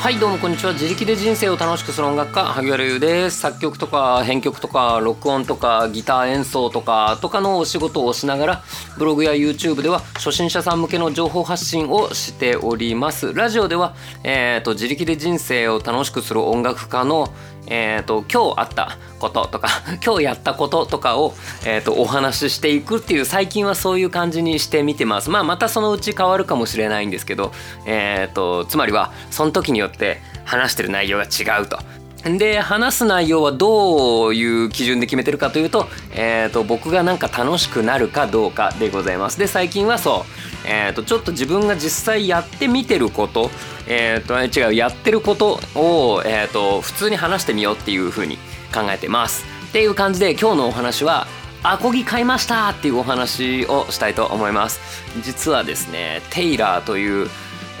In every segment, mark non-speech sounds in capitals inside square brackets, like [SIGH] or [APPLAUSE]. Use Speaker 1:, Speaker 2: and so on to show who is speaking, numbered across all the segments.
Speaker 1: はいどうもこんにちは。自力で人生を楽しくする音楽家萩原優です。作曲とか編曲とか録音とかギター演奏とかとかのお仕事をしながらブログや YouTube では初心者さん向けの情報発信をしております。ラジオでは、えーと、自力で人生を楽しくする音楽家のえーと、今日あったこととか [LAUGHS] 今日やったこととかを、えーと、お話ししていくっていう最近はそういう感じにしてみてますまあまたそのうち変わるかもしれないんですけど、えーと、つまりはその時によって話してる内容が違うと。で話す内容はどういう基準で決めてるかというと,、えー、と僕がなんか楽しくなるかどうかでございます。で最近はそう、えー、とちょっと自分が実際やってみてることえー、とね違うやってることを、えー、と普通に話してみようっていうふうに考えてます。っていう感じで今日のお話はアコギ買いましたっていうお話をしたいと思います。実はですねテイラーという、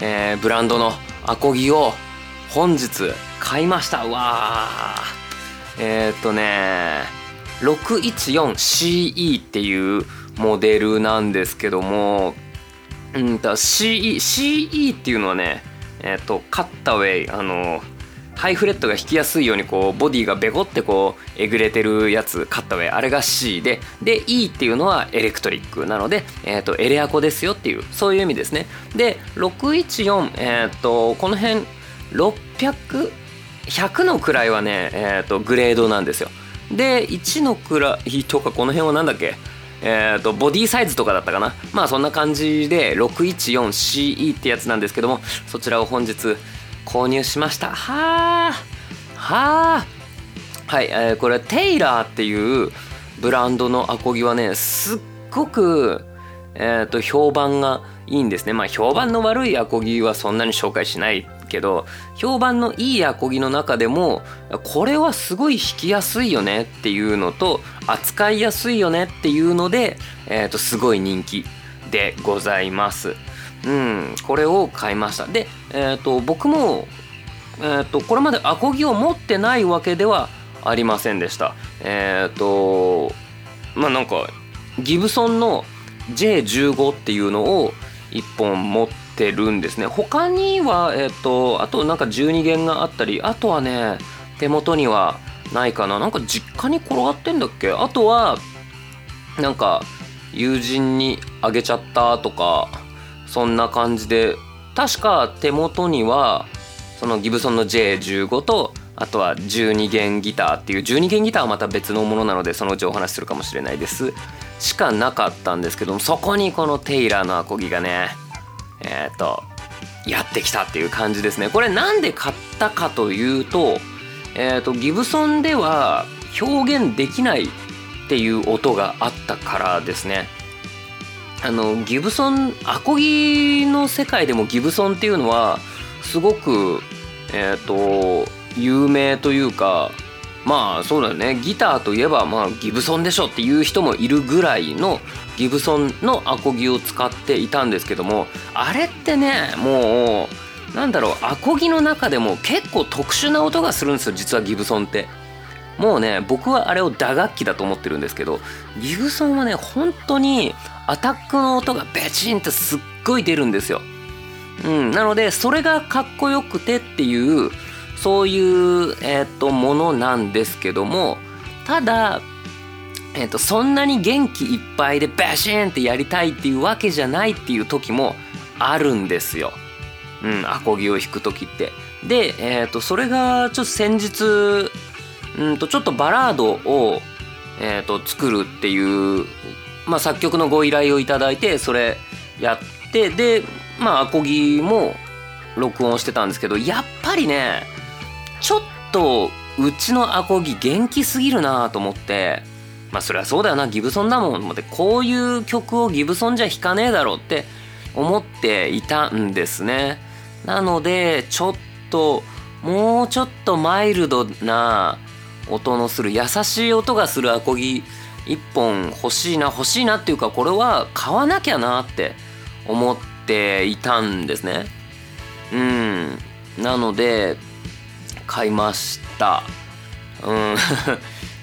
Speaker 1: えー、ブランドのアコギを本日買いました。わえっ、とね 614CE っていうモデルなんですけどもうんと CE, CE っていうのはねえーと、カッタウェイあのハイフレットが引きやすいようにこうボディがベコってこうえぐれてるやつカッタウェイあれが C でで E っていうのはエレクトリック。なので、えーと、エレアコですよっていうそういう意味ですね。で614、えーと、この辺600100の位はね、えー、とグレードなんですよ。で1の位とかこの辺は何だっけ？えーと、ボディサイズとかだったかな？まあそんな感じで 614CE ってやつなんですけどもそちらを本日購入しました。はあはあはい、えー、これテイラーっていうブランドのアコギはねすっごく、えーと評判がいいんですね。まあ評判の悪いアコギはそんなに紹介しないけど評判のいいアコギの中でもこれはすごい弾きやすいよねっていうのと扱いやすいよねっていうので、えー、とすごい人気でございます。うん、これを買いました。で、えー、と僕も、えー、とこれまでアコギを持ってないわけではありませんでした。え、ー、とまあなんかギブソンの J15 っていうのを1本持っててるんですね。他にはえっ、ー、とあとなんか12弦があったりあとはね手元にはないかな。なんか実家に転がってんだっけ？あとはなんか友人にあげちゃったとかそんな感じで。確か手元にはそのギブソンの J15 とあとは12弦ギターっていう12弦ギターはまた別のものなのでそのうちお話しするかもしれないです。しかなかったんですけどもそこにこのテイラーのアコギがねえっ、ー、とやってきたっていう感じですね。これなんで買ったかというと,、えーと、ギブソンでは表現できないっていう音があったからですね。あのギブソンアコギの世界でもギブソンっていうのはすごくえっ、ー、と有名というかまあそうだねギターといえばまあギブソンでしょっていう人もいるぐらいのギブソンのアコギを使っていたんですけどもあれってねもうなんだろうアコギの中でも結構特殊な音がするんですよ実はギブソンって。もうね僕はあれを打楽器だと思ってるんですけどギブソンはね本当にアタックの音がベチンってすっごい出るんですよ。うん、なのでそれがかっこよくてっていうそういう、えーと、ものなんですけどもただ、えーと、そんなに元気いっぱいでバシーンってやりたいっていうわけじゃないっていう時もあるんですよ。うん、アコギを弾く時って。で、えーと、それがちょっと先日うんとちょっとバラードを、えー、と作るっていう、まあ、作曲のご依頼をいただいてそれやってでまあアコギも録音してたんですけどやっぱりねちょっとうちのアコギ元気すぎるなと思ってまあそれはそうだよなギブソンだもん。思ってこういう曲をギブソンじゃ弾かねえだろうって思っていたんですね。なのでちょっともうちょっとマイルドな音のする優しい音がするアコギ1本欲しいな欲しいなっていうかこれは買わなきゃなって思っていたんですね。うん。なので買いました。うん。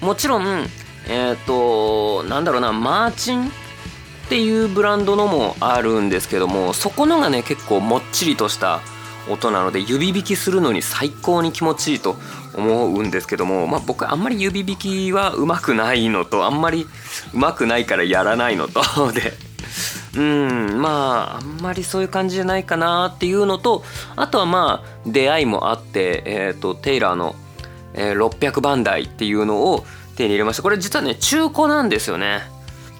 Speaker 1: [LAUGHS] もちろんえっ、ー、となんだろうなマーチンっていうブランドのもあるんですけどもそこのがね結構もっちりとした音なので指弾きするのに最高に気持ちいいと思うんですけども、まあ、僕あんまり指弾きはうまくないのとあんまりうまくないからやらないのと [LAUGHS] でうんまああんまりそういう感じじゃないかなっていうのとあとはまあ出会いもあって、えーと、テイラーの、えー、600番台っていうのを手に入れました。これ実はね中古なんですよね。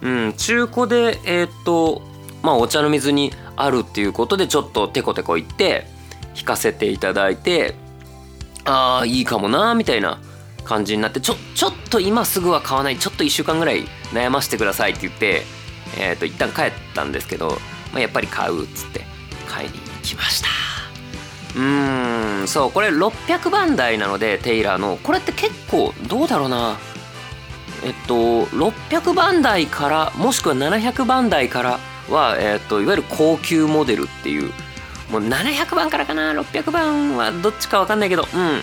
Speaker 1: うん中古でえっ、ー、とまあお茶の水にあるっていうことでちょっとテコテコ言って弾かせていただいてああいいかもなみたいな感じになってちょちょっと今すぐは買わない。ちょっと1週間ぐらい悩ませてくださいって言ってえっ、ー、と一旦帰ったんですけど、まあ、やっぱり買うっつって買いに行きました。うーんそうこれ600番台なのでテイラーのこれって結構どうだろうな。えっと600番台からもしくは700番台からは、えっと、いわゆる高級モデルっていうもう700番からかな？600番はどっちか分かんないけどうん。っ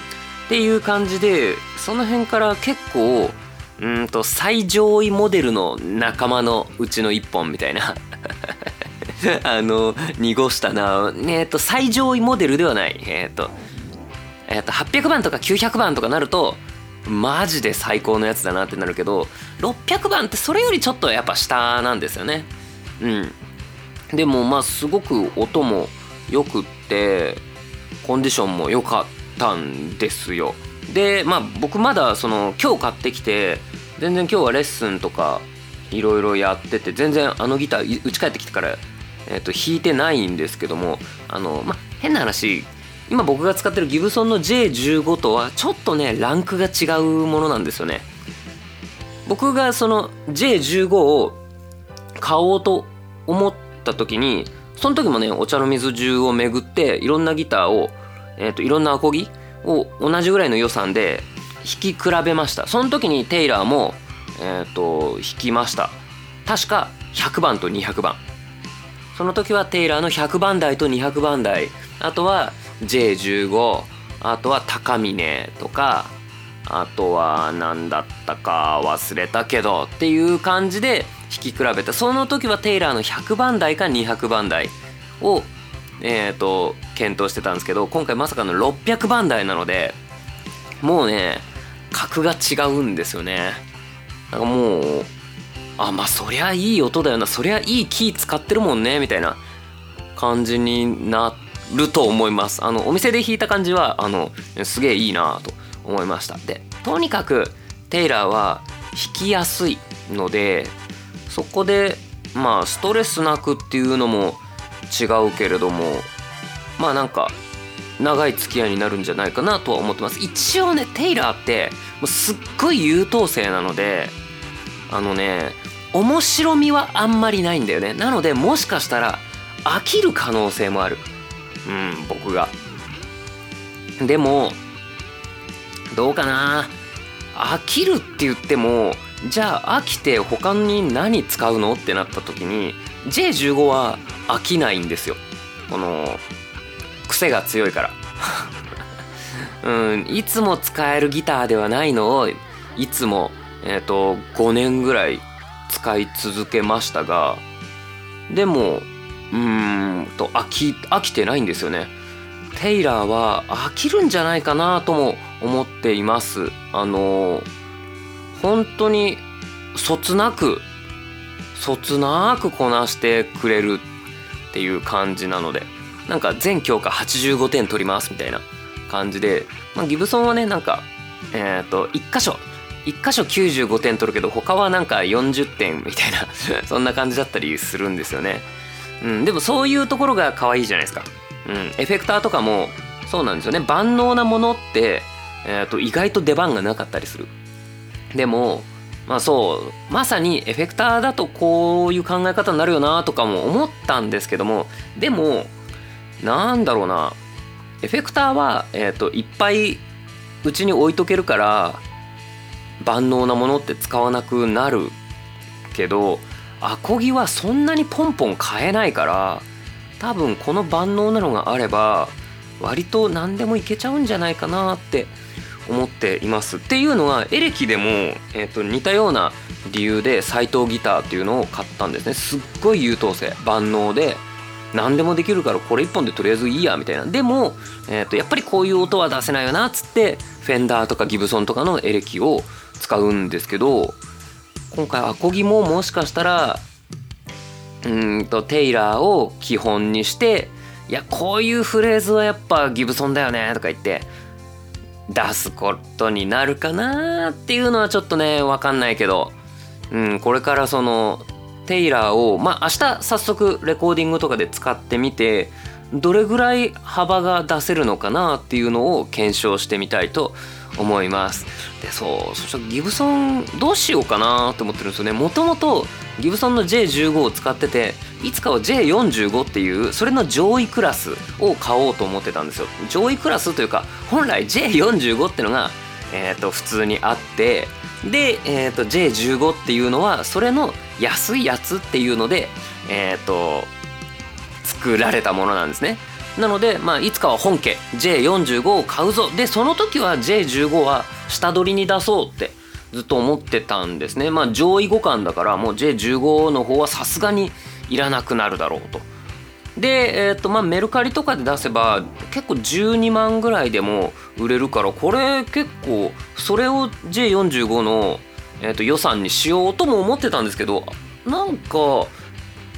Speaker 1: ていう感じでその辺から結構うんと最上位モデルの仲間のうちの1本みたいな。[LAUGHS] あの濁したなえっと最上位モデルではない。えっとえっと800番とか900番とかなるとマジで最高のやつだなってなるけど600番ってそれよりちょっとやっぱ下なんですよね。うん。でもまあすごく音もよくってコンディションも良かったんですよ。でまあ僕まだその今日買ってきて全然今日はレッスンとかいろいろやってて全然あのギター打ち帰ってきてから、えー、と弾いてないんですけどもあのまあ変な話今僕が使ってるギブソンの J15 とはちょっとねランクが違うものなんですよね。僕がその J15 を買おうと思った時にその時もねお茶の水中を巡っていろんなギターを、えーと、いろんなアコギを同じぐらいの予算で弾き比べました。その時にテイラーも、えーと、弾きました。確か100番と200番。その時はテイラーの100番台と200番台。あとは J15 あとは高峰とかあとは何だったか忘れたけどっていう感じで弾き比べた。その時はテイラーの100番台か200番台をえっ、ー、と検討してたんですけど今回まさかの600番台なのでもうね格が違うんですよね。なんかもうあまあそりゃいい音だよなそりゃいいキー使ってるもんねみたいな感じになると思います。あのお店で弾いた感じはあのすげえいいなと思いました。でとにかくテイラーは弾きやすいのでそこでまあストレスなくっていうのも違うけれどもまあなんか長い付き合いになるんじゃないかなとは思ってます。一応ねテイラーってもうすっごい優等生なのであのね面白みはあんまりないんだよね。なのでもしかしたら飽きる可能性もある。うん僕が。でもどうかな。飽きるって言ってもじゃあ飽きて他に何使うの？ってなった時に J15 は飽きないんですよ。この癖が強いから。[LAUGHS] うんいつも使えるギターではないのをいつもえっ、ー、と5年ぐらい使い続けましたがでもうーんと飽き飽きてないんですよね。テイラーは飽きるんじゃないかなとも思っています。あの本当にそつなくそつなくこなしてくれるっていう感じなので。なんか全教科85点取りますみたいな感じで、まあ、ギブソンはねなんかえっ、と1箇所1箇所95点取るけど他はなんか40点みたいな [LAUGHS] そんな感じだったりするんですよね、うん、でもそういうところが可愛いじゃないですか、うん、エフェクターとかもそうなんですよね。万能なものって、えー、と意外と出番がなかったりする。でもまあそうまさにエフェクターだとこういう考え方になるよなとかも思ったんですけどもでもなんだろうな。エフェクターは、えーと、いっぱいうちに置いとけるから万能なものって使わなくなるけどアコギはそんなにポンポン買えないから多分この万能なのがあれば割と何でもいけちゃうんじゃないかなって思っています。っていうのはエレキでも、えー、と似たような理由で斎藤ギターっていうのを買ったんですね。すっごい優等生。万能で。何でもできるからこれ1本でとりあえずいいやみたいな。でも、えー、とやっぱりこういう音は出せないよなっつってフェンダーとかギブソンとかのエレキを使うんですけど今回アコギももしかしたらうんとテイラーを基本にしていやこういうフレーズはやっぱギブソンだよねとか言って出すことになるかなっていうのはちょっとね分かんないけど、うん、これからそのテイラーをまあ明日早速レコーディングとかで使ってみてどれぐらい幅が出せるのかなっていうのを検証してみたいと思います。でそうそしたらギブソンどうしようかなと思ってるんですよね。もともとギブソンの J15 を使ってていつかは J45 っていうそれの上位クラスを買おうと思ってたんですよ。上位クラスというか本来 J45 ってのが、えー、と普通にあってで、えー、と J15 っていうのはそれの安いやつっていうのでえっ、ー、と作られたものなんですね。なので、まあ、いつかは本家 J45 を買うぞ。でその時は J15 は下取りに出そうってずっと思ってたんですね。まあ上位互換だからもう J15 の方はさすがにいらなくなるだろうと。で、えーとまあ、メルカリとかで出せば結構12万ぐらいでも売れるからこれ結構それを J45 の、えー、と予算にしようとも思ってたんですけどなんか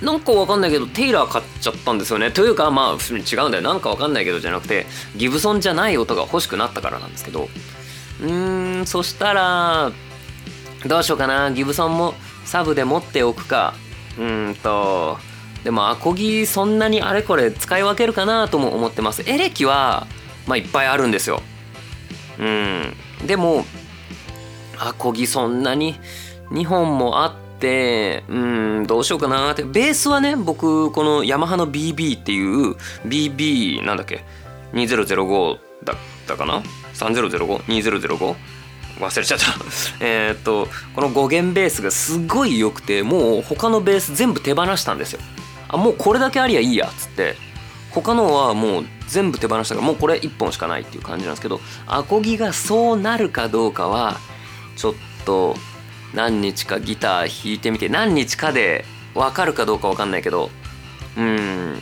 Speaker 1: なんかわかんないけどテイラー買っちゃったんですよね。というかまあ違うんだよ。なんかわかんないけどじゃなくてギブソンじゃない音が欲しくなったからなんですけど。うーんそしたらどうしようかな。ギブソンもサブで持っておくか。うーんとでもアコギそんなにあれこれ使い分けるかなとも思ってます。エレキはまあいっぱいあるんですよ。うん。でもアコギそんなに2本もあってうんどうしようかなって。ベースはね僕このヤマハの BB っていう BB なんだっけ2005だったかな？3005?2005? 忘れちゃった。[LAUGHS] えっとこの5弦ベースがすごい良くてもう他のベース全部手放したんですよ。あもうこれだけありゃいいやっつって。他のはもう全部手放したからもうこれ1本しかないっていう感じなんですけどアコギがそうなるかどうかはちょっと何日かギター弾いてみて何日かで分かるかどうか分かんないけどうん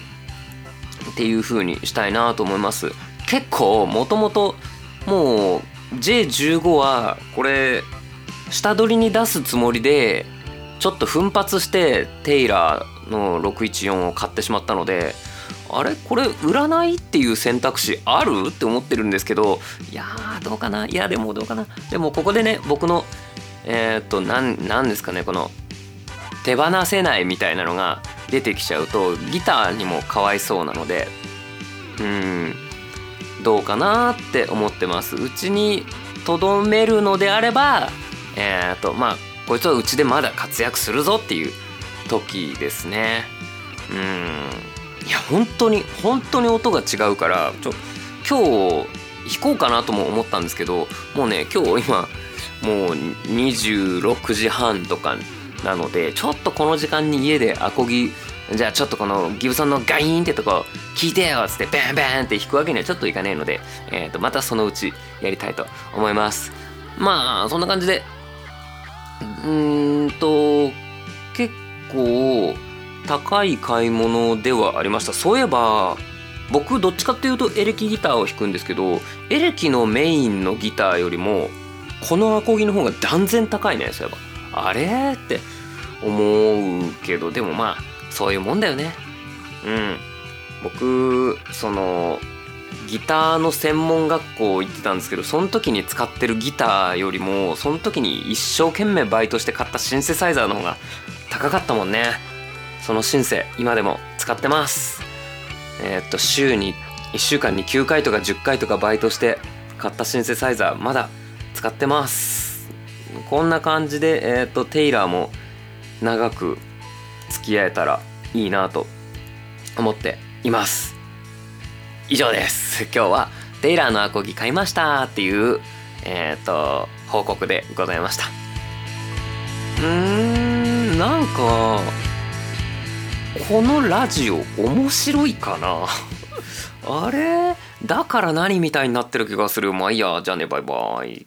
Speaker 1: っていう風にしたいなと思います。結構もともともう J15 はこれ下取りに出すつもりでちょっと奮発してテイラーの614を買ってしまったのであれこれ売らないっていう選択肢ある？って思ってるんですけどいやーどうかな？いやでもどうかな？でもここでね僕のえー、っとなんなんですかねこの手放せないみたいなのが出てきちゃうとギターにもかわいそうなのでうんどうかなって思ってます。うちにとどめるのであればえー、っとまあこいつはうちでまだ活躍するぞっていう時ですね。うん。いや本当に本当に音が違うからちょ今日弾こうかなとも思ったんですけどもうね今日今もう26時半とかなのでちょっとこの時間に家でアコギじゃあちょっとこのギブソンのガインってとこ聞いてよっつってバンバンって弾くわけにはちょっといかねえので、えー、とまたそのうちやりたいと思います。まあそんな感じでうーんと構高い買い物ではありました。そういえば僕どっちかっていうとエレキギターを弾くんですけどエレキのメインのギターよりもこのアコギの方が断然高いねそういえば。あれ？って思うけどでもまあそういうもんだよね。うん。僕そのギターの専門学校行ってたんですけどその時に使ってるギターよりもその時に一生懸命バイトして買ったシンセサイザーの方が高かったもんね。そのシンセ今でも使ってます。えー、っと週に1週間に9回とか10回とかバイトして買ったシンセサイザーまだ使ってます。こんな感じで、えーと、テイラーも長く付き合えたらいいなと思っています。以上です。今日はテイラーのアコギ買いました。っていうえっ、ー、と報告でございました。うーん。なんかこのラジオ面白いかな？[LAUGHS] あれ？だから何みたいになってる気がする。まあいいや。じゃあね。バイバイ。